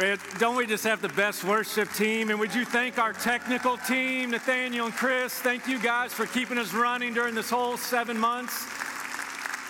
Man, don't we just have the best worship team? And would you thank our technical team, Nathaniel and Chris? Thank you guys for keeping us running during this whole seven months.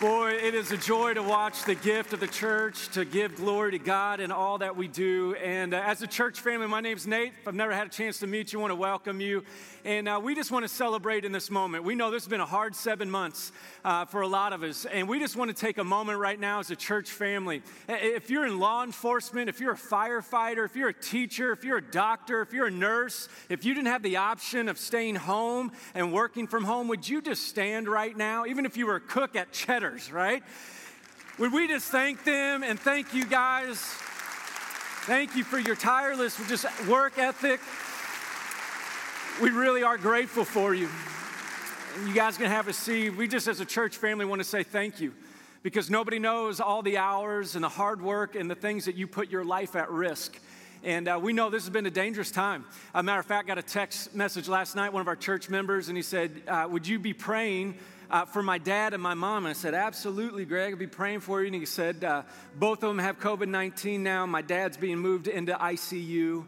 Boy, it is a joy to watch the gift of the church, to give glory to God in all that we do. And uh, as a church family, my name's Nate. If I've never had a chance to meet you, I want to welcome you. And uh, we just want to celebrate in this moment. We know this has been a hard seven months uh, for a lot of us. And we just want to take a moment right now as a church family. If you're in law enforcement, if you're a firefighter, if you're a teacher, if you're a doctor, if you're a nurse, if you didn't have the option of staying home and working from home, would you just stand right now? Even if you were a cook at Right? Would we just thank them and thank you guys? Thank you for your tireless just work ethic we really are grateful for you. You guys can have a seat. We just, as a church family, want to say thank you because nobody knows all the hours and the hard work and the things that you put your life at risk. And uh, we know this has been a dangerous time. As a matter of fact, got a text message last night, one of our church members, and he said, uh, Would you be praying uh, for my dad and my mom? And I said, Absolutely, Greg, I'll be praying for you. And he said, uh, Both of them have COVID 19 now. My dad's being moved into ICU.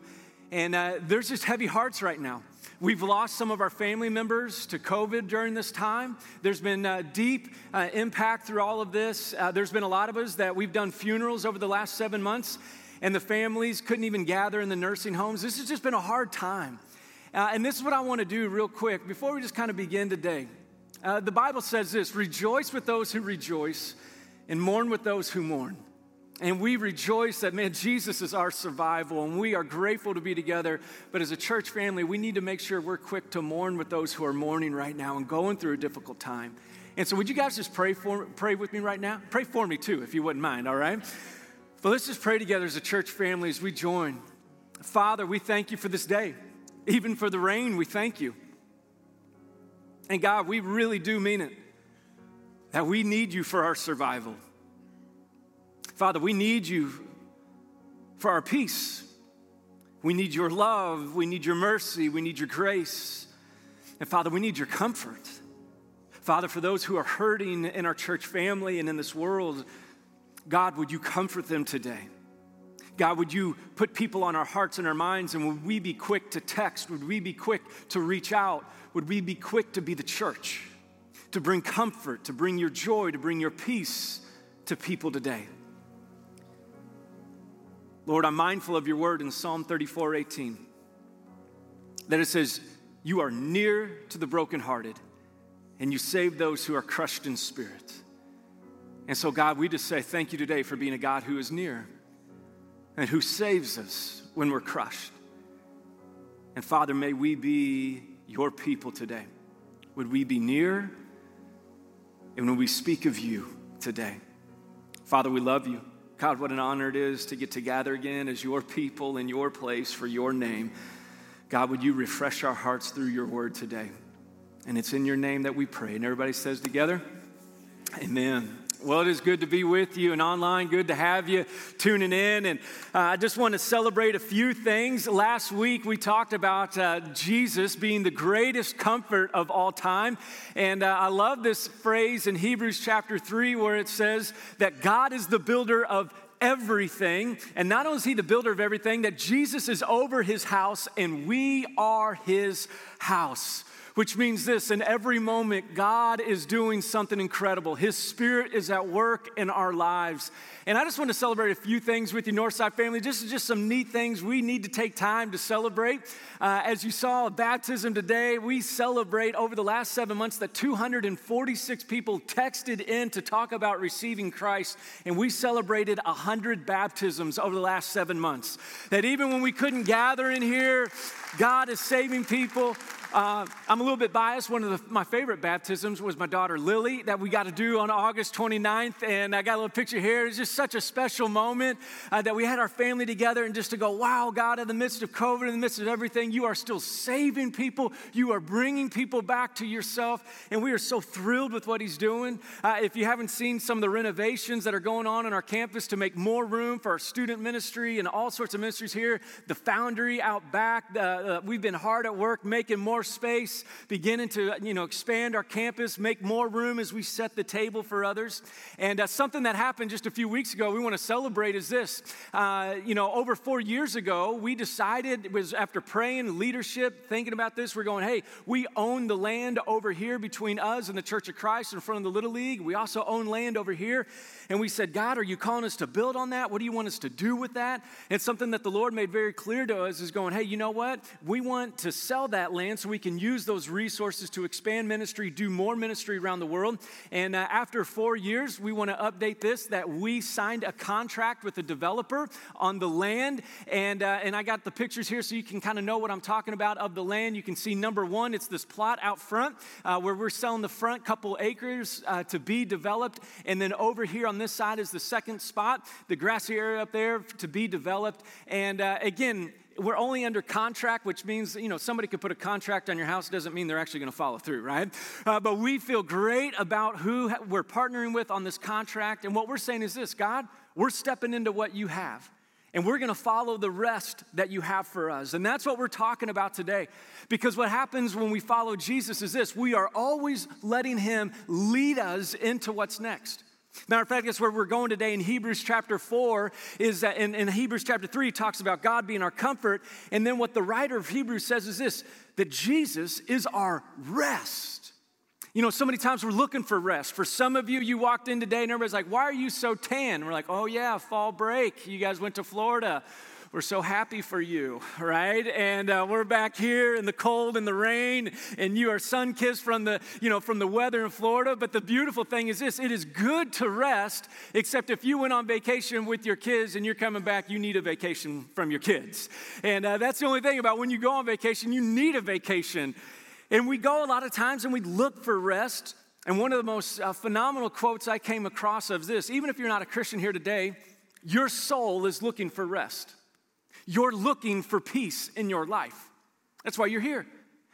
And uh, there's just heavy hearts right now. We've lost some of our family members to COVID during this time. There's been uh, deep uh, impact through all of this. Uh, there's been a lot of us that we've done funerals over the last seven months, and the families couldn't even gather in the nursing homes. This has just been a hard time. Uh, and this is what I want to do real quick before we just kind of begin today. Uh, the Bible says this rejoice with those who rejoice, and mourn with those who mourn. And we rejoice that, man, Jesus is our survival, and we are grateful to be together. But as a church family, we need to make sure we're quick to mourn with those who are mourning right now and going through a difficult time. And so, would you guys just pray for pray with me right now? Pray for me too, if you wouldn't mind. All right. But let's just pray together as a church family as we join. Father, we thank you for this day, even for the rain. We thank you. And God, we really do mean it that we need you for our survival. Father, we need you for our peace. We need your love. We need your mercy. We need your grace. And Father, we need your comfort. Father, for those who are hurting in our church family and in this world, God, would you comfort them today? God, would you put people on our hearts and our minds, and would we be quick to text? Would we be quick to reach out? Would we be quick to be the church, to bring comfort, to bring your joy, to bring your peace to people today? Lord, I'm mindful of your word in Psalm 34 18, that it says, You are near to the brokenhearted, and you save those who are crushed in spirit. And so, God, we just say thank you today for being a God who is near and who saves us when we're crushed. And Father, may we be your people today. Would we be near? And when we speak of you today, Father, we love you. God, what an honor it is to get together again as your people in your place for your name. God, would you refresh our hearts through your word today? And it's in your name that we pray. And everybody says together, Amen. Well, it is good to be with you and online. Good to have you tuning in. And uh, I just want to celebrate a few things. Last week, we talked about uh, Jesus being the greatest comfort of all time. And uh, I love this phrase in Hebrews chapter 3 where it says that God is the builder of everything. And not only is he the builder of everything, that Jesus is over his house and we are his house which means this in every moment, God is doing something incredible. His Spirit is at work in our lives. And I just want to celebrate a few things with you, Northside family. This is just some neat things we need to take time to celebrate. Uh, as you saw, baptism today, we celebrate over the last seven months that 246 people texted in to talk about receiving Christ. And we celebrated 100 baptisms over the last seven months. That even when we couldn't gather in here, God is saving people. Uh, I'm a little bit biased. One of the, my favorite baptisms was my daughter Lily that we got to do on August 29th. And I got a little picture here. It's just such a special moment uh, that we had our family together and just to go, wow, God, in the midst of COVID, in the midst of everything, you are still saving people. You are bringing people back to yourself. And we are so thrilled with what He's doing. Uh, if you haven't seen some of the renovations that are going on on our campus to make more room for our student ministry and all sorts of ministries here, the foundry out back, we've been hard at work making more more space, beginning to you know expand our campus, make more room as we set the table for others. And uh, something that happened just a few weeks ago, we want to celebrate is this. Uh, you know, over four years ago, we decided it was after praying, leadership, thinking about this. We're going, hey, we own the land over here between us and the Church of Christ in front of the Little League. We also own land over here, and we said, God, are you calling us to build on that? What do you want us to do with that? And something that the Lord made very clear to us is going, hey, you know what? We want to sell that land so we can use those resources to expand ministry, do more ministry around the world. And uh, after four years, we want to update this that we signed a contract with a developer on the land. And, uh, and I got the pictures here so you can kind of know what I'm talking about of the land. You can see number one, it's this plot out front uh, where we're selling the front couple acres uh, to be developed. And then over here on this side is the second spot, the grassy area up there to be developed. And uh, again, we're only under contract, which means, you know, somebody could put a contract on your house, doesn't mean they're actually going to follow through, right? Uh, but we feel great about who we're partnering with on this contract. And what we're saying is this God, we're stepping into what you have. And we're gonna follow the rest that you have for us. And that's what we're talking about today. Because what happens when we follow Jesus is this we are always letting Him lead us into what's next. Matter of fact, that's where we're going today in Hebrews chapter 4 is that in, in Hebrews chapter 3 talks about God being our comfort. And then what the writer of Hebrews says is this that Jesus is our rest. You know, so many times we're looking for rest. For some of you, you walked in today and everybody's like, why are you so tan? we're like, oh yeah, fall break. You guys went to Florida. We're so happy for you, right? And uh, we're back here in the cold and the rain, and you are sun kissed from the, you know, from the weather in Florida. But the beautiful thing is this: it is good to rest, except if you went on vacation with your kids and you're coming back, you need a vacation from your kids. And uh, that's the only thing about when you go on vacation, you need a vacation. And we go a lot of times and we look for rest. And one of the most uh, phenomenal quotes I came across of this, even if you're not a Christian here today, your soul is looking for rest. You're looking for peace in your life. That's why you're here.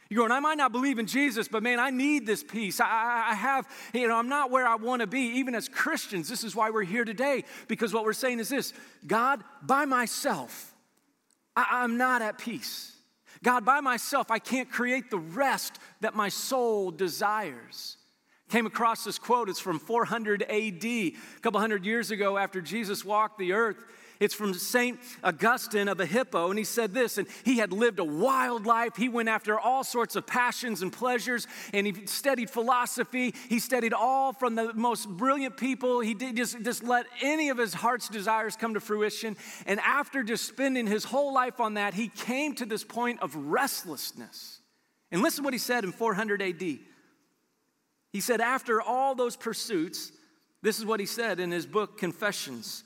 You're going, I might not believe in Jesus, but man, I need this peace. I, I have, you know, I'm not where I want to be. Even as Christians, this is why we're here today, because what we're saying is this God, by myself, I, I'm not at peace. God, by myself, I can't create the rest that my soul desires. Came across this quote, it's from 400 AD, a couple hundred years ago after Jesus walked the earth. It's from St. Augustine of Hippo, and he said this, and he had lived a wild life. He went after all sorts of passions and pleasures, and he studied philosophy. He studied all from the most brilliant people. He did just, just let any of his heart's desires come to fruition. And after just spending his whole life on that, he came to this point of restlessness. And listen what he said in 400 AD. He said, after all those pursuits, this is what he said in his book, Confessions.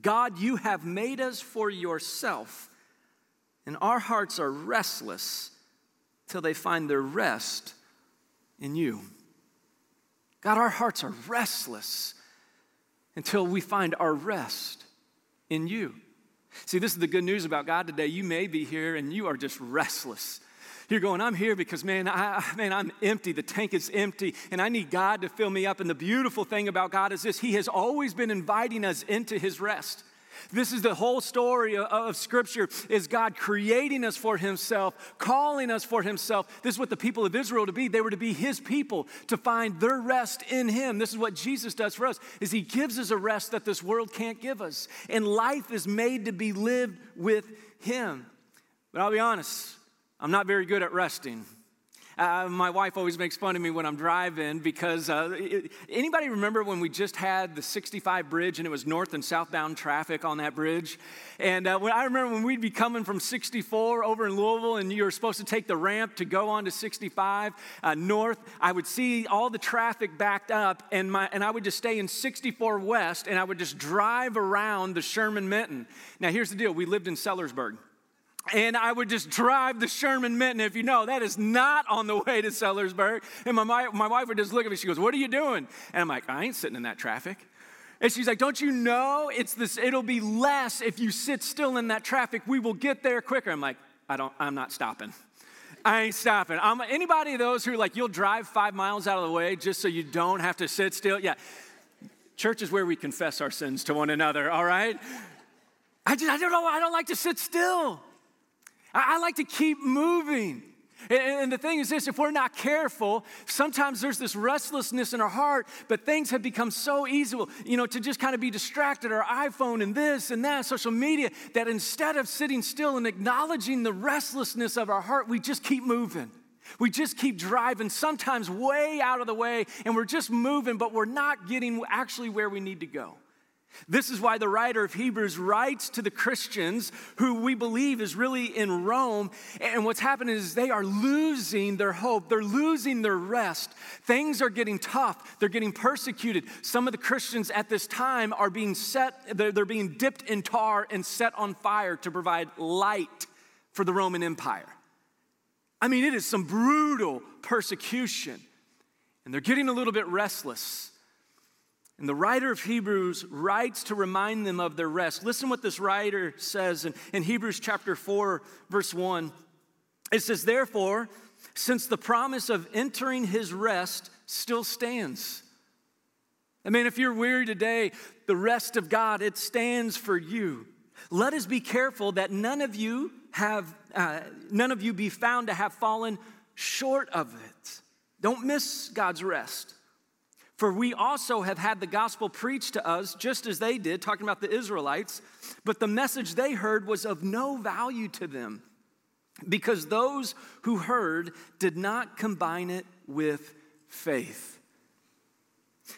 God, you have made us for yourself, and our hearts are restless till they find their rest in you. God, our hearts are restless until we find our rest in you. See, this is the good news about God today. You may be here and you are just restless. You're going, I'm here because, man, I, man, I'm empty. The tank is empty, and I need God to fill me up. And the beautiful thing about God is this He has always been inviting us into His rest. This is the whole story of, of, Scripture is God creating us for Himself, calling us for Himself. This is what the people of Israel to be. They were to be His people, to find their rest in Him. This is what Jesus does for us, is He gives us a rest that this world can't give us. And life is made to be lived with Him. But I'll be honest, I'm not very good at resting. Uh, my wife always makes fun of me when I'm driving because uh, it, anybody remember when we just had the 65 bridge and it was north and southbound traffic on that bridge? And uh, when I remember when we'd be coming from 64 over in Louisville and you were supposed to take the ramp to go on to 65 uh, north, I would see all the traffic backed up and, my, and I would just stay in 64 west and I would just drive around the Sherman Minton. Now, here's the deal we lived in Sellersburg and I would just drive the Sherman Minton. If you know, that is not on the way to Sellersburg. And my, my wife would just look at me. She goes, What are you doing? And I'm like, I ain't sitting in that traffic. And she's like, Don't you know it's this, it'll be less if you sit still in that traffic. We will get there quicker. I'm like, I don't, I'm not stopping. I ain't stopping. I'm, anybody of those who like, you'll drive five miles out of the way just so you don't have to sit still? Yeah. Church is where we confess our sins to one another, all right? I, just, I don't know, I don't like to sit still. I, I like to keep moving. And, the thing is this if we're not careful, sometimes there's this restlessness in our heart, but things have become so easy, you know, to just kind of be distracted, our iPhone and this and that, social media, that instead of sitting still and acknowledging the restlessness of our heart, we just keep moving. We just keep driving, sometimes way out of the way, and we're just moving, but we're not getting actually where we need to go. This is why the writer of Hebrews writes to the Christians who we believe is really in Rome. And what's happening is they are losing their hope. They're losing their rest. Things are getting tough. They're getting persecuted. Some of the Christians at this time are being set, they're, they're being dipped in tar and set on fire to provide light for the Roman Empire. I mean, it is some brutal persecution. And they're getting a little bit restless. And the writer of Hebrews writes to remind them of their rest. Listen what this writer says in, in Hebrews chapter 4, verse 1. It says, Therefore, since the promise of entering his rest still stands. I mean, if you're weary today, the rest of God, it stands for you. Let us be careful that none of you have, uh, none of you be found to have fallen short of it. Don't miss God's rest. For we also have had the gospel preached to us just as they did, talking about the Israelites, but the message they heard was of no value to them because those who heard did not combine it with faith.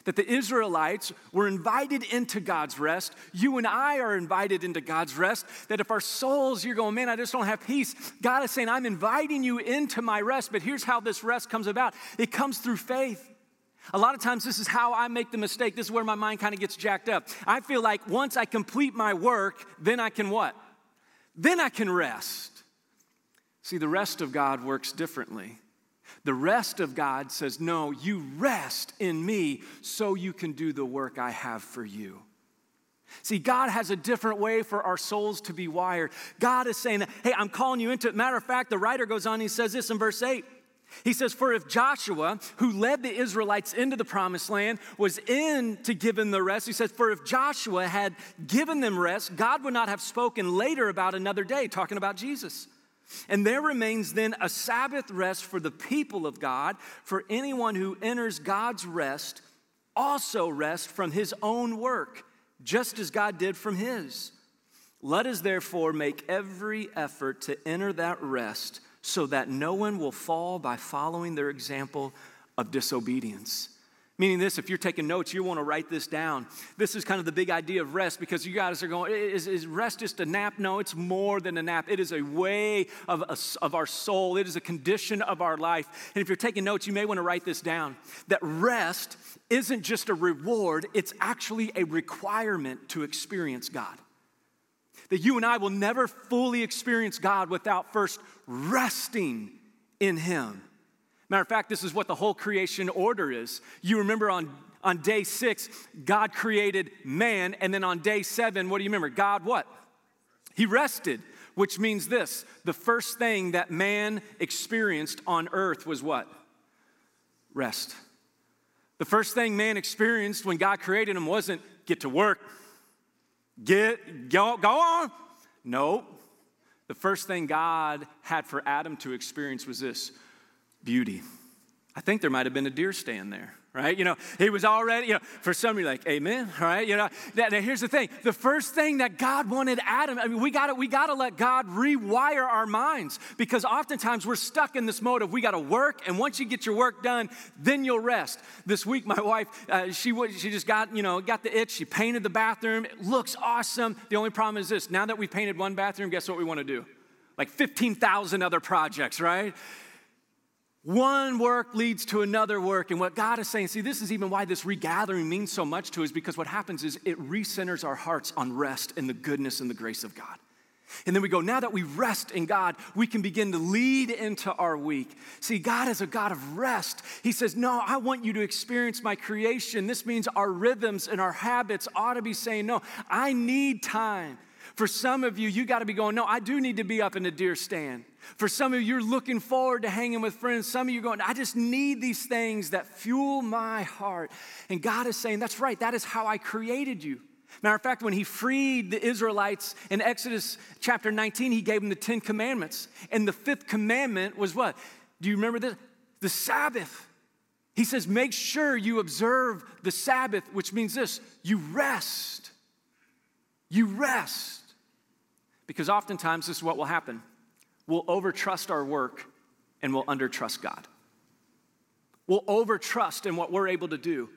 That the Israelites were invited into God's rest. You and I are invited into God's rest. That if our souls, you're going, man, I just don't have peace. God is saying, I'm inviting you into my rest. But here's how this rest comes about it comes through faith. A lot of times, this is how I make the mistake. This is where my mind kind of gets jacked up. I feel like once I complete my work, then I can what? Then I can rest. See, the rest of God works differently. The rest of God says, No, you rest in me so you can do the work I have for you. See, God has a different way for our souls to be wired. God is saying, Hey, I'm calling you into it. Matter of fact, the writer goes on, he says this in verse 8. He says, For if Joshua, who led the Israelites into the promised land, was in to give them the rest, he says, For if Joshua had given them rest, God would not have spoken later about another day, talking about Jesus. And there remains then a Sabbath rest for the people of God, for anyone who enters God's rest also rest from his own work, just as God did from his. Let us therefore make every effort to enter that rest so that no one will fall by following their example of disobedience. Meaning this, if you're taking notes, you want to write this down. This is kind of the big idea of rest because you guys are going, is, is rest just a nap? No, it's more than a nap. It is a way of, of our soul, it is a condition of our life. And if you're taking notes, you may want to write this down that rest isn't just a reward, it's actually a requirement to experience God that you and I will never fully experience God without first resting in Him. Matter of fact, this is what the whole creation order is. You remember on, on day six, God created man, and then on day seven, what do you remember? God what? He rested, which means this the first thing that man experienced on earth was what? Rest. The first thing man experienced when God created him wasn't get to work, Get, go, go on. No. The first thing God had for Adam to experience was this beauty. I think there might have been a deer stand there right? You know, he was already, you know, for some you're like, amen, right? You know, now, now, here's the thing. The first thing that God wanted Adam, I mean, we gotta, we gotta let God rewire our minds because oftentimes we're stuck in this mode of we gotta work, and once you get your work done, then you'll rest. This week, my wife, uh, she, she just got, you know, got the itch. She painted the bathroom. It looks awesome. The only problem is this, now that we painted one bathroom, guess what we wanna do? Like 15,000 other projects, right? One work leads to another work. And what God is saying, see, this is even why this regathering means so much to us because what happens is it recenters our hearts on rest in the goodness and the grace of God. And then we go, now that we rest in God, we can begin to lead into our week. See, God is a God of rest. He says, No, I want you to experience my creation. This means our rhythms and our habits ought to be saying, No, I need time. For some of you, you got to be going, No, I do need to be up in the deer stand. For some of you, you're looking forward to hanging with friends. Some of you are going, I just need these things that fuel my heart. And God is saying, That's right, that is how I created you. Matter of fact, when he freed the Israelites in Exodus chapter 19, he gave them the Ten Commandments. And the fifth commandment was what? Do you remember this? The Sabbath. He says, make sure you observe the Sabbath, which means this you rest. You rest. Because oftentimes this is what will happen we'll overtrust our work and we'll undertrust God. We'll overtrust in what we're able to do.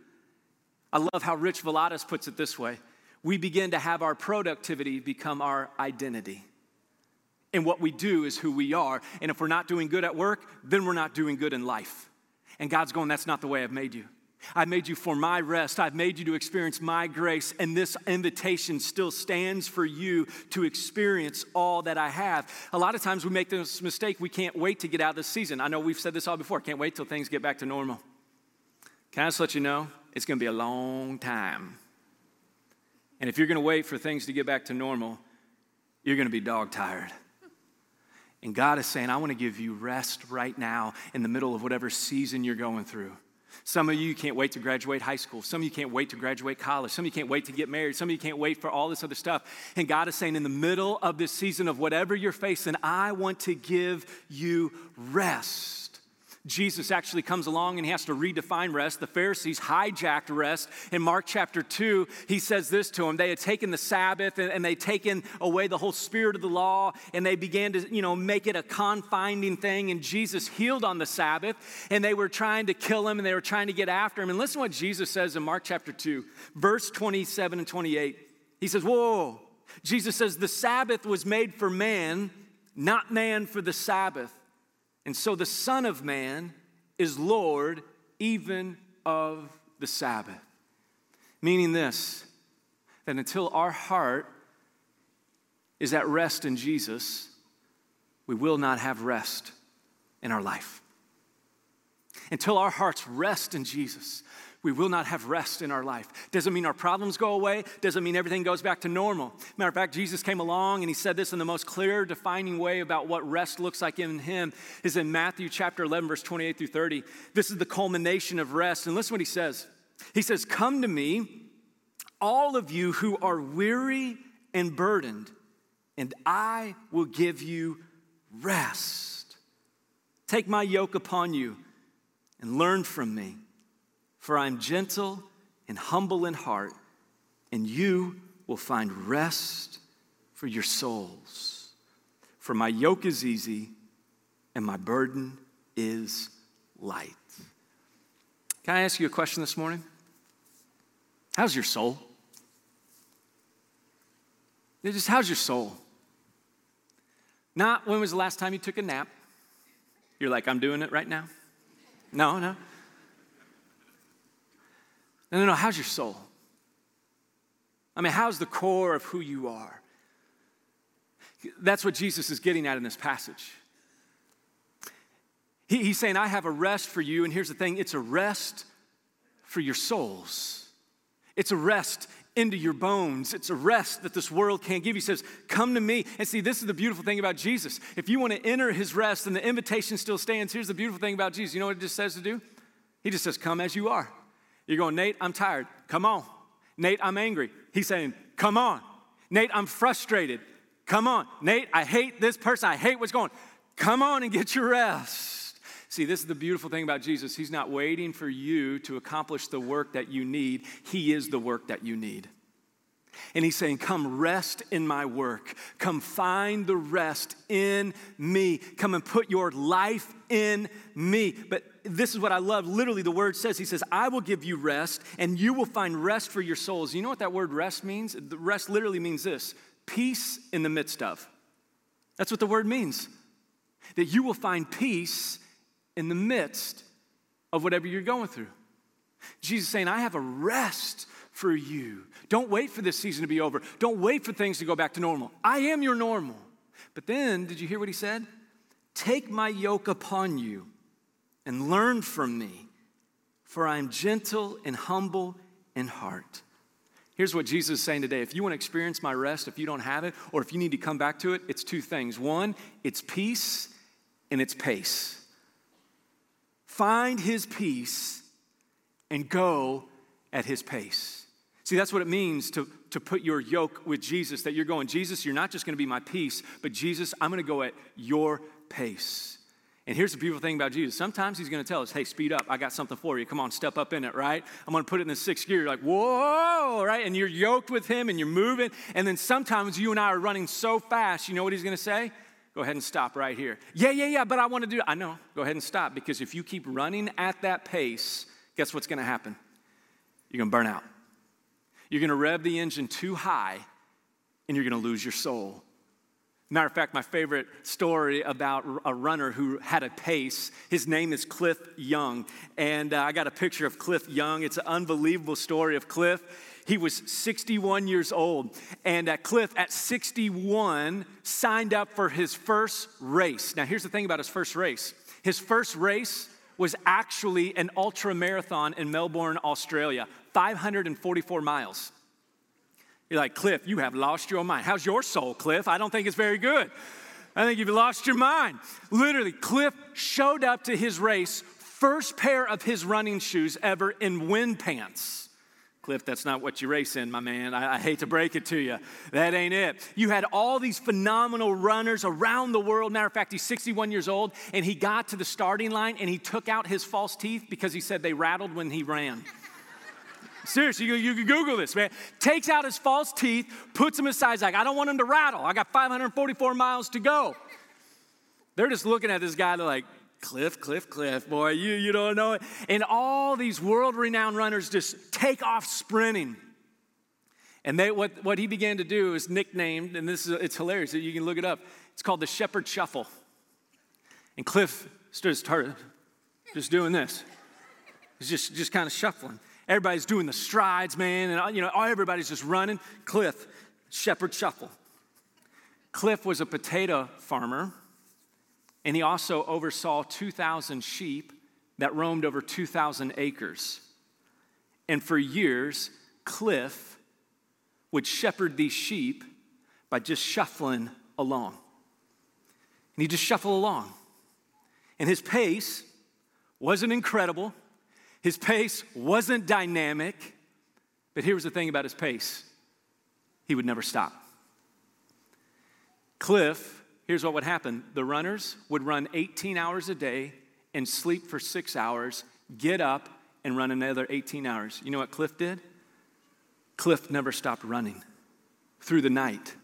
I love how Rich Villodas puts it this way we begin to have our productivity become our identity. And what we do is who we are. And if we're not doing good at work, then we're not doing good in life. And God's going, That's not the way I've made you. I've made you for my rest. I've made you to experience my grace. And this invitation still stands for you to experience all that I have. A lot of times we make this mistake. We can't wait to get out of this season. I know we've said this all before. Can't wait till things get back to normal. Can I just let you know? It's going to be a long time. And if you're going to wait for things to get back to normal, you're going to be dog tired. And God is saying, I want to give you rest right now in the middle of whatever season you're going through. Some of you can't wait to graduate high school. Some of you can't wait to graduate college. Some of you can't wait to get married. Some of you can't wait for all this other stuff. And God is saying, in the middle of this season of whatever you're facing, I want to give you rest. Jesus actually comes along and he has to redefine rest. The Pharisees hijacked rest. In Mark chapter 2, he says this to them. They had taken the Sabbath and, and they taken away the whole spirit of the law and they began to, you know, make it a confining thing. And Jesus healed on the Sabbath and they were trying to kill him and they were trying to get after him. And listen what Jesus says in Mark chapter 2, verse 27 and 28. He says, Whoa. Jesus says, The Sabbath was made for man, not man for the Sabbath. And so the Son of Man is Lord even of the Sabbath. Meaning this, that until our heart is at rest in Jesus, we will not have rest in our life. Until our hearts rest in Jesus, we will not have rest in our life. Doesn't mean our problems go away, doesn't mean everything goes back to normal. Matter of fact, Jesus came along and he said this in the most clear, defining way about what rest looks like in him is in Matthew chapter 11, verse 28 through 30. This is the culmination of rest. And listen what he says. He says, Come to me, all of you who are weary and burdened, and I will give you rest. Take my yoke upon you and learn from me for I'm gentle and humble in heart, and you will find rest for your souls. For my yoke is easy and my burden is light. Can I ask you a question this morning? How's your soul? Just how's your soul? Not when was the last time you took a nap? You're like, I'm doing it right now. No, no. No, no, no. How's your soul? I mean, how's the core of who you are? That's what Jesus is getting at in this passage. He, he's saying, I have a rest for you. And here's the thing it's a rest for your souls, it's a rest into your bones. It's a rest that this world can't give. He says, Come to me. And see, this is the beautiful thing about Jesus. If you want to enter his rest and the invitation still stands, here's the beautiful thing about Jesus. You know what it just says to do? He just says, Come as you are. You're going, Nate, I'm tired. Come on. Nate, I'm angry. He's saying, Come on. Nate, I'm frustrated. Come on. Nate, I hate this person. I hate what's going on. Come on and get your rest. See, this is the beautiful thing about Jesus. He's not waiting for you to accomplish the work that you need, He is the work that you need. And he's saying, Come rest in my work. Come find the rest in me. Come and put your life in me. But this is what I love. Literally, the word says, He says, I will give you rest, and you will find rest for your souls. You know what that word rest means? The rest literally means this peace in the midst of. That's what the word means. That you will find peace in the midst of whatever you're going through. Jesus saying, I have a rest for you. Don't wait for this season to be over. Don't wait for things to go back to normal. I am your normal. But then, did you hear what he said? Take my yoke upon you and learn from me, for I am gentle and humble in heart. Here's what Jesus is saying today. If you want to experience my rest, if you don't have it, or if you need to come back to it, it's two things. One, it's peace and it's pace. Find his peace and go at his pace. See, that's what it means to, to put your yoke with Jesus, that you're going, Jesus, you're not just going to be my peace, but Jesus, I'm going to go at your pace. And here's the beautiful thing about Jesus. Sometimes he's going to tell us, hey, speed up. I got something for you. Come on, step up in it, right? I'm going to put it in the sixth gear. You're like, whoa, right? And you're yoked with him and you're moving. And then sometimes you and I are running so fast, you know what he's going to say? Go ahead and stop right here. Yeah, yeah, yeah, but I want to do it. I know. Go ahead and stop because if you keep running at that pace, guess what's going to happen? You're going to burn out. You're going to rev the engine too high and you're going to lose your soul. Matter of fact, my favorite story about a runner who had a pace, his name is Cliff Young. And uh, I got a picture of Cliff Young. It's an unbelievable story of Cliff. He was 61 years old. And uh, Cliff, at 61, signed up for his first race. Now, here's the thing about his first race his first race was actually an ultra marathon in Melbourne, Australia, 544 miles. You're like, Cliff, you have lost your mind. How's your soul, Cliff? I don't think it's very good. I think you've lost your mind. Literally, Cliff showed up to his race, first pair of his running shoes ever in wind pants. Cliff, that's not what you race in, my man. I, I, hate to break it to you. That ain't it. You had all these phenomenal runners around the world. Matter of fact, he's 61 years old, and he got to the starting line and he took out his false teeth because he said they rattled when he ran. Seriously, you, you can Google this, man. Takes out his false teeth, puts them aside. He's like, I don't want them to rattle. I got 544 miles to go. They're just looking at this guy, they're like, Cliff, Cliff, Cliff, boy, you, you don't know it. And all these world renowned runners just take off sprinting. And they, what, what he began to do is nicknamed, and this is it's hilarious, you can look it up. It's called the Shepherd Shuffle. And Cliff started just doing this. He's just, just kind of shuffling. Everybody's doing the strides, man, and you know, everybody's just running. Cliff, shepherd shuffle. Cliff was a potato farmer, and he also oversaw 2,000 sheep that roamed over 2,000 acres. And for years, Cliff would shepherd these sheep by just shuffling along. And he'd just shuffle along. And his pace wasn't incredible, his pace wasn't dynamic, but here was the thing about his pace he would never stop. Cliff, here's what would happen the runners would run 18 hours a day and sleep for six hours, get up, and run another 18 hours. You know what Cliff did? Cliff never stopped running through the night.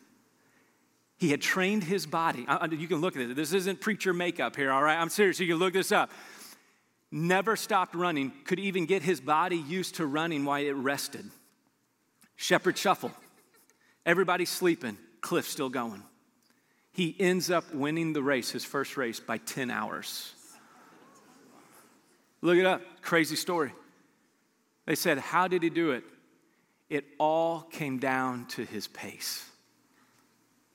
He had trained his body. You can look at it. This isn't preacher makeup here, all right? I'm serious. You can look this up never stopped running, could even get his body used to running while it rested. Shepherd shuffle. Everybody's sleeping, Cliff still going. He ends up winning the race, his first race, by 10 hours. Look it up. Crazy story. They said, How did he do it? It all came down to his pace.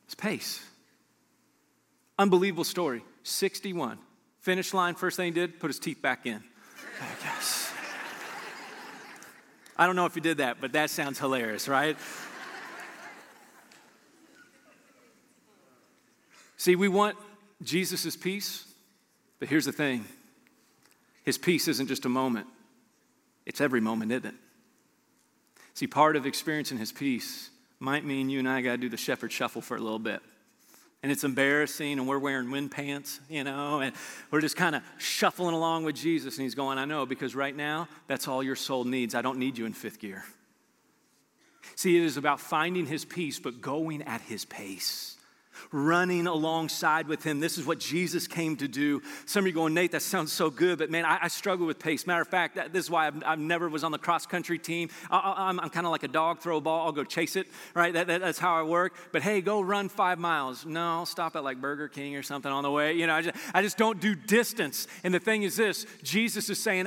His pace. Unbelievable story. 61. Finish line, first thing he did, put his teeth back in. Guess. I don't know if you did that, but that sounds hilarious, right? See, we want Jesus' peace, but here's the thing His peace isn't just a moment, it's every moment, isn't it? See, part of experiencing His peace might mean you and I got to do the shepherd shuffle for a little bit and it's embarrassing and we're wearing wind pants, you know, and we're just kind of shuffling along with Jesus. And he's going, I know, because right now, that's all your soul needs. I don't need you in fifth gear. See, it is about finding his peace, but going at his pace running alongside with him. This is what Jesus came to do. Some of you going, Nate, that sounds so good, but man, I, I struggle with pace. Matter of fact, that, this is why I've, I've, never was on the cross country team. I, am kind of like a dog, throw a ball, I'll go chase it, right? That, that, that's how I work. But hey, go run five miles. No, I'll stop at like Burger King or something on the way. You know, I just, I just don't do distance. And the thing is this Jesus is saying,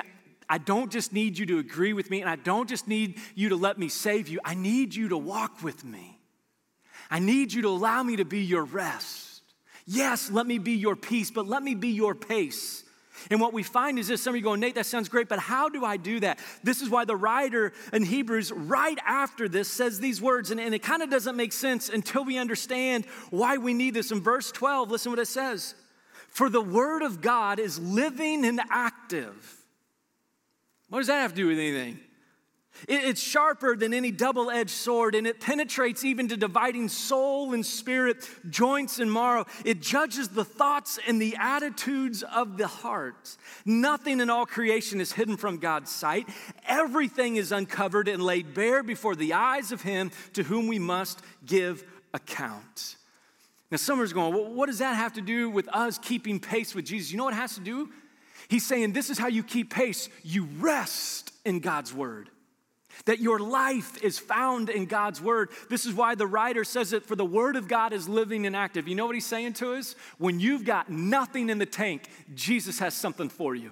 I don't just need you to agree with me, and I don't just need you to let me save you. I need you to walk with me. I need you to allow me to be your rest. Yes, let me be your peace, but let me be your pace. And what we find is this some of you go, Nate, that sounds great, but how do I do that? This is why the writer in Hebrews, right after this, says these words, and, and it kind of doesn't make sense until we understand why we need this. In verse 12, listen what it says For the word of God is living and active. What does that have to do with anything? It's sharper than any double edged sword, and it penetrates even to dividing soul and spirit, joints and marrow. It judges the thoughts and the attitudes of the heart. Nothing in all creation is hidden from God's sight. Everything is uncovered and laid bare before the eyes of Him to whom we must give account. Now, someone's going, well, what does that have to do with us keeping pace with Jesus? You know what it has to do? He's saying, this is how you keep pace. You rest in God's word that your life is found in God's word. This is why the writer says it for the word of God is living and active. You know what he's saying to us? When you've got nothing in the tank, Jesus has something for you.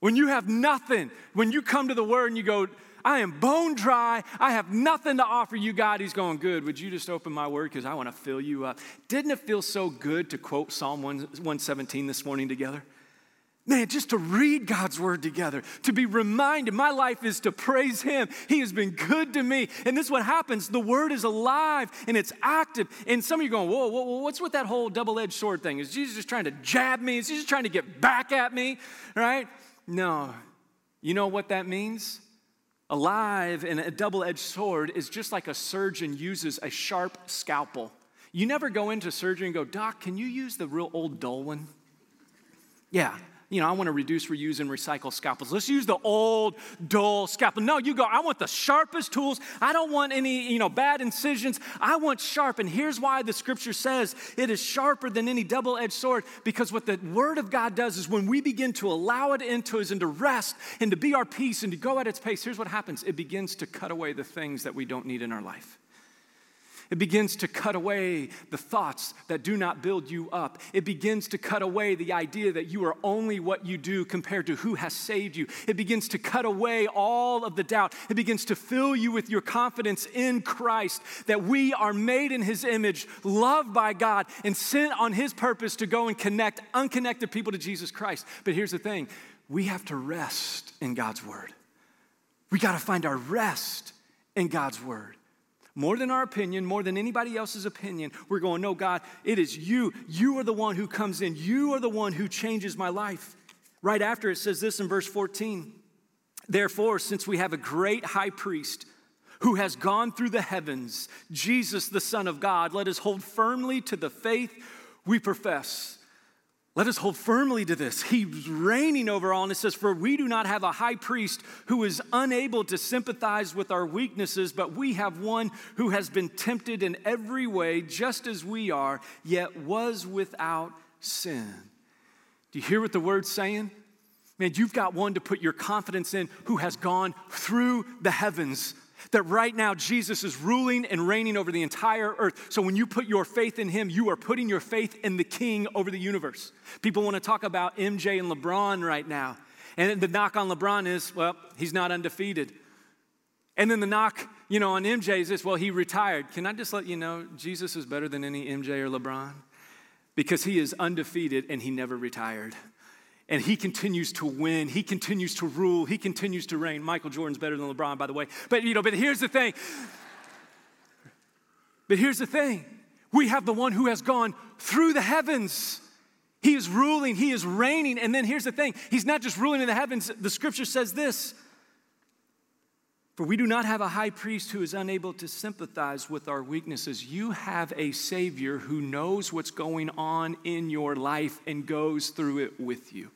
When you have nothing, when you come to the word and you go, I am bone dry. I have nothing to offer you, God. He's going, Good. Would you just open my word? Because I want to fill you up. Didn't it feel so good to quote Psalm 117 this morning together? Man, just to read God's word together, to be reminded, my life is to praise Him. He has been good to me. And this is what happens the word is alive and it's active. And some of you are going, whoa, whoa, whoa what's with that whole double edged sword thing? Is Jesus just trying to jab me? Is he just trying to get back at me? Right? No. You know what that means? Alive and a double edged sword is just like a surgeon uses a sharp scalpel. You never go into surgery and go, Doc, can you use the real old dull one? Yeah, you know, I want to reduce, reuse, and recycle scalpels. Let's use the old, dull scalpel. No, you go, I want the sharpest tools. I don't want any, you know, bad incisions. I want sharp. And here's why the scripture says it is sharper than any double edged sword, because what the word of God does is when we begin to allow it into us and to rest and to be our peace and to go at its pace, here's what happens it begins to cut away the things that we don't need in our life. It begins to cut away the thoughts that do not build you up. It begins to cut away the idea that you are only what you do compared to who has saved you. It begins to cut away all of the doubt. It begins to fill you with your confidence in Christ that we are made in His image, loved by God, and sent on His purpose to go and connect unconnected people to Jesus Christ. But here's the thing we have to rest in God's Word. We got to find our rest in God's Word more than our opinion, more than anybody else's opinion, we're going, No, God, it is you. You are the one who comes in. You are the one who changes my life. Right after it says this in verse 14 Therefore, since we have a great high priest who has gone through the heavens, Jesus, the Son of God, let us hold firmly to the faith we profess. Let us hold firmly to this. He's reigning over all, and it says, For we do not have a high priest who is unable to sympathize with our weaknesses, but we have one who has been tempted in every way, just as we are, yet was without sin. Do you hear what the word's saying? Man, you've got one to put your confidence in who has gone through the heavens that right now Jesus is ruling and reigning over the entire earth. So when you put your faith in him, you are putting your faith in the king over the universe. People want to talk about MJ and LeBron right now. And the knock on LeBron is, well, he's not undefeated. And then the knock, you know, on MJ is this, well, he retired. Can I just let you know, Jesus is better than any MJ or LeBron? Because he is undefeated and he never retired and he continues to win. He continues to rule. He continues to reign. Michael Jordan's better than LeBron, by the way. But you know, but here's the thing. But here's the thing. We have the one who has gone through the heavens. He is ruling, he is reigning. And then here's the thing. He's not just ruling in the heavens. The scripture says this. For we do not have a high priest who is unable to sympathize with our weaknesses. You have a Savior who knows what's going on in your life and goes through it with you.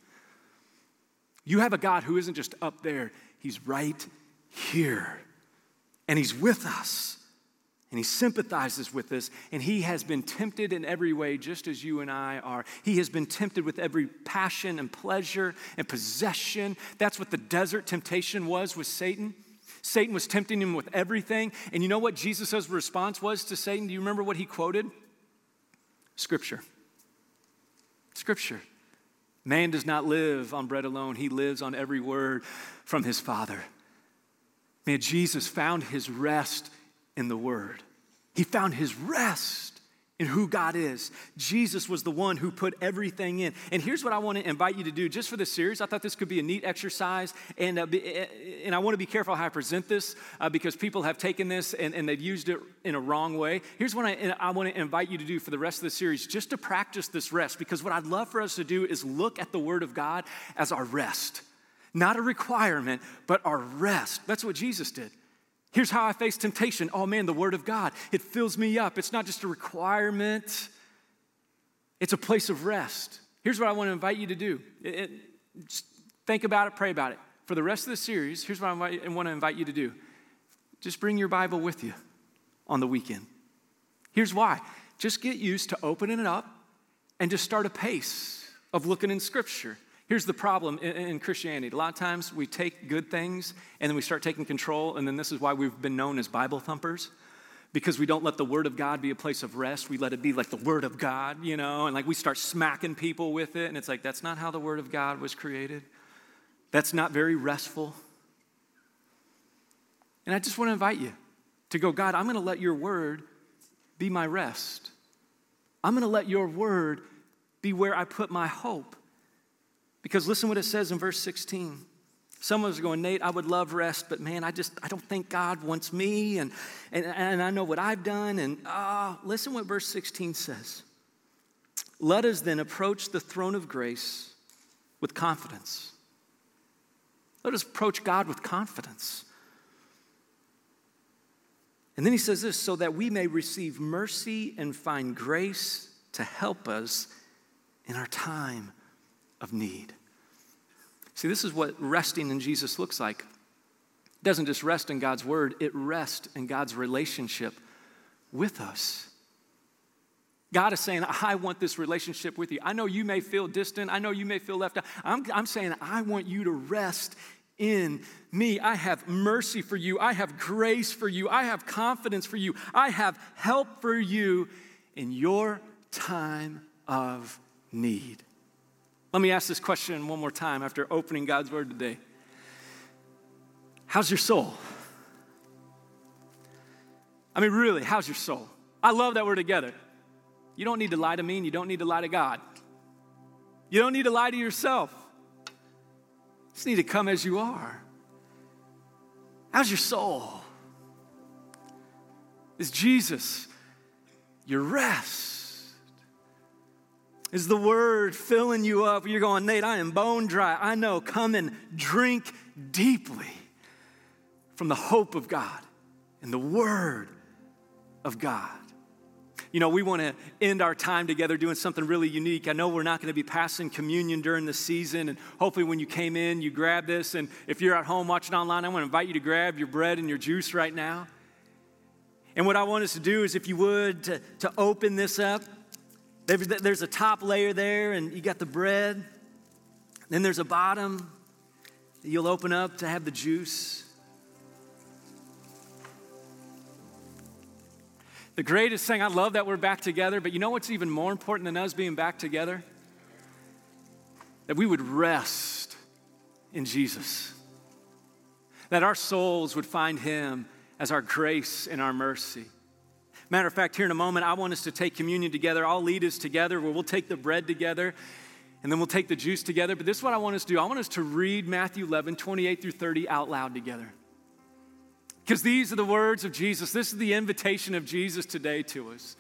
You have a God who isn't just up there, He's right here. And He's with us. And He sympathizes with us. And He has been tempted in every way, just as you and I are. He has been tempted with every passion and pleasure and possession. That's what the desert temptation was with Satan. Satan was tempting him with everything. And you know what Jesus' response was to Satan? Do you remember what he quoted? Scripture. Scripture. Man does not live on bread alone, he lives on every word from his Father. Man, Jesus found his rest in the Word. He found his rest in who God is. Jesus was the one who put everything in. And here's what I want to invite you to do just for this series. I thought this could be a neat exercise. And, uh, be, uh, and I want to be careful how I present this uh, because people have taken this and, and, they've used it in a wrong way. Here's what I, I want to invite you to do for the rest of the series just to practice this rest because what I'd love for us to do is look at the Word of God as our rest Not a requirement, but our rest. That's what Jesus did. Here's how I face temptation. Oh man, the Word of God, it fills me up. It's not just a requirement, it's a place of rest. Here's what I want to invite you to do it, it, just think about it, pray about it. For the rest of the series, here's what I want to invite you to do just bring your Bible with you on the weekend. Here's why just get used to opening it up and just start a pace of looking in Scripture. Here's the problem in, Christianity. A lot of times we take good things and then we start taking control, and then this is why we've been known as Bible thumpers. Because we don't let the Word of God be a place of rest. We let it be like the Word of God, you know, and like we start smacking people with it, and it's like, that's not how the Word of God was created. That's not very restful. And I just want to invite you to go, God, I'm going to let your Word be my rest. I'm going to let your Word be where I put my hope. Because listen what it says in verse 16. Someone's going, Nate, I would love rest, but man, I just, I don't think God wants me, and, and, and I know what I've done. And ah, uh, listen what verse 16 says. Let us then approach the throne of grace with confidence. Let us approach God with confidence. And then he says this so that we may receive mercy and find grace to help us in our time of need. See, this is what resting in Jesus looks like. It doesn't just rest in God's word, it rests in God's relationship with us. God is saying, I want this relationship with you. I know you may feel distant. I know you may feel left out. I'm, I'm saying, I want you to rest in me. I have mercy for you. I have grace for you. I have confidence for you. I have help for you in your time of need. Let me ask this question one more time after opening God's word today. How's your soul? I mean, really, how's your soul? I love that we're together. You don't need to lie to me and you don't need to lie to God. You don't need to lie to yourself. You just need to come as you are. How's your soul? Is Jesus your rest? Is the word filling you up? You're going, Nate, I am bone dry. I know. Come and drink deeply from the hope of God and the word of God. You know, we want to end our time together doing something really unique. I know we're not going to be passing communion during the season, and hopefully, when you came in, you grab this. And if you're at home watching online, I want to invite you to grab your bread and your juice right now. And what I want us to do is, if you would, to, to open this up there's a top layer there, and you got the bread. Then there's a bottom that you'll open up to have the juice. The greatest thing, I love that we're back together, but you know what's even more important than us being back together? That we would rest in Jesus. That our souls would find Him as our grace and our mercy. Matter of fact, here in a moment, I want us to take communion together. I'll lead us together where we'll take the bread together and then we'll take the juice together. But this is what I want us to do I want us to read Matthew 11, 28 through 30 out loud together. Because these are the words of Jesus. This is the invitation of Jesus today to us.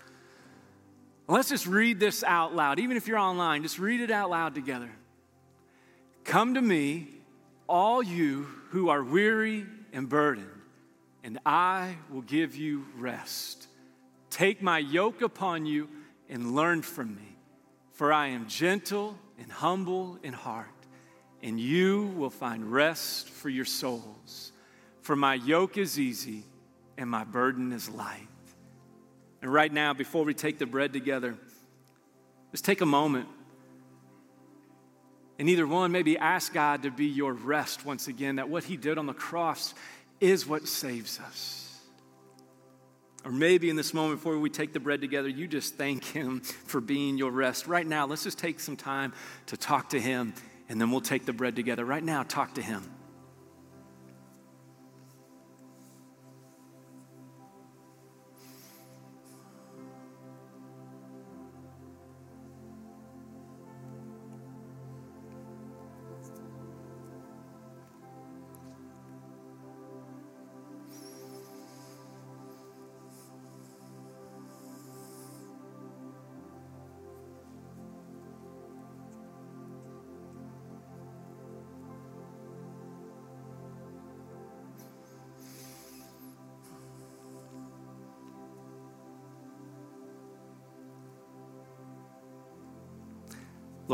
Let's just read this out loud. Even if you're online, just read it out loud together. Come to me, all you who are weary and burdened, and I will give you rest. Take my yoke upon you and learn from me, for I am gentle and humble in heart, and you will find rest for your souls. For my yoke is easy and my burden is light. And right now, before we take the bread together, let's take a moment and either one, maybe ask God to be your rest once again, that what He did on the cross is what saves us. Or maybe in this moment before we take the bread together, you just thank Him for being your rest. Right now, let's just take some time to talk to Him, and then we'll take the bread together. Right now, talk to Him.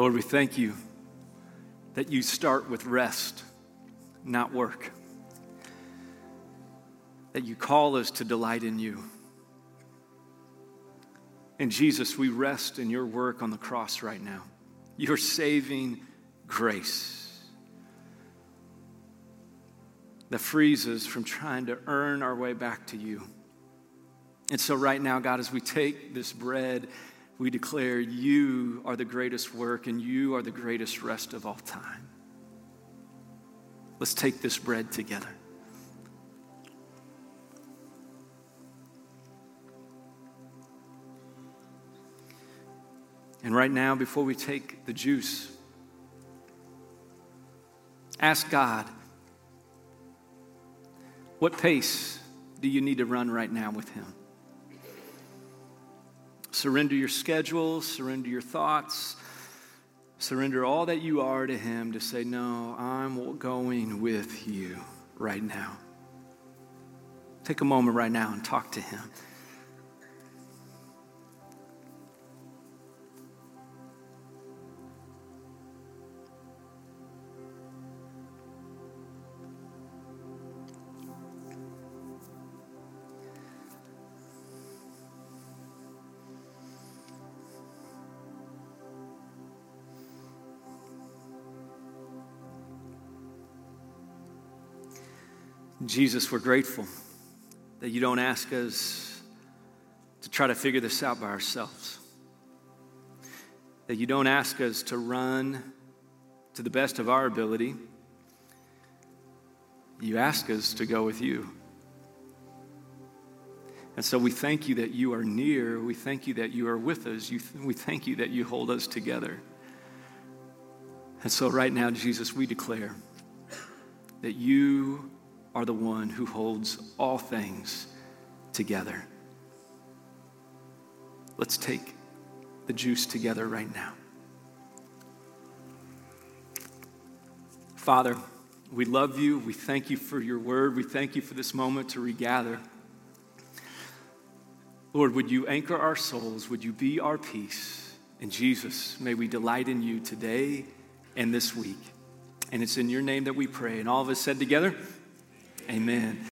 Lord, we thank you that you start with rest, not work. That you call us to delight in you. And Jesus, we rest in your work on the cross right now, your saving grace that frees us from trying to earn our way back to you. And so, right now, God, as we take this bread, we declare you are the greatest work and you are the greatest rest of all time. Let's take this bread together. And right now, before we take the juice, ask God, what pace do you need to run right now with Him? Surrender your schedule, surrender your thoughts, surrender all that you are to Him to say, No, I'm going with you right now. Take a moment right now and talk to Him. Jesus, we're grateful that you don't ask us to try to figure this out by ourselves. That you don't ask us to run to the best of our ability. You ask us to go with you. And so we thank you that you are near. We thank you that you are with us. You, we thank you that you hold us together. And so, right now, Jesus, we declare that you are the one who holds all things together. Let's take the juice together right now. Father, we love you. We thank you for your word. We thank you for this moment to regather. Lord, would you anchor our souls? Would you be our peace? And Jesus, may we delight in you today and this week. And it's in your name that we pray. And all of us said together, Amen.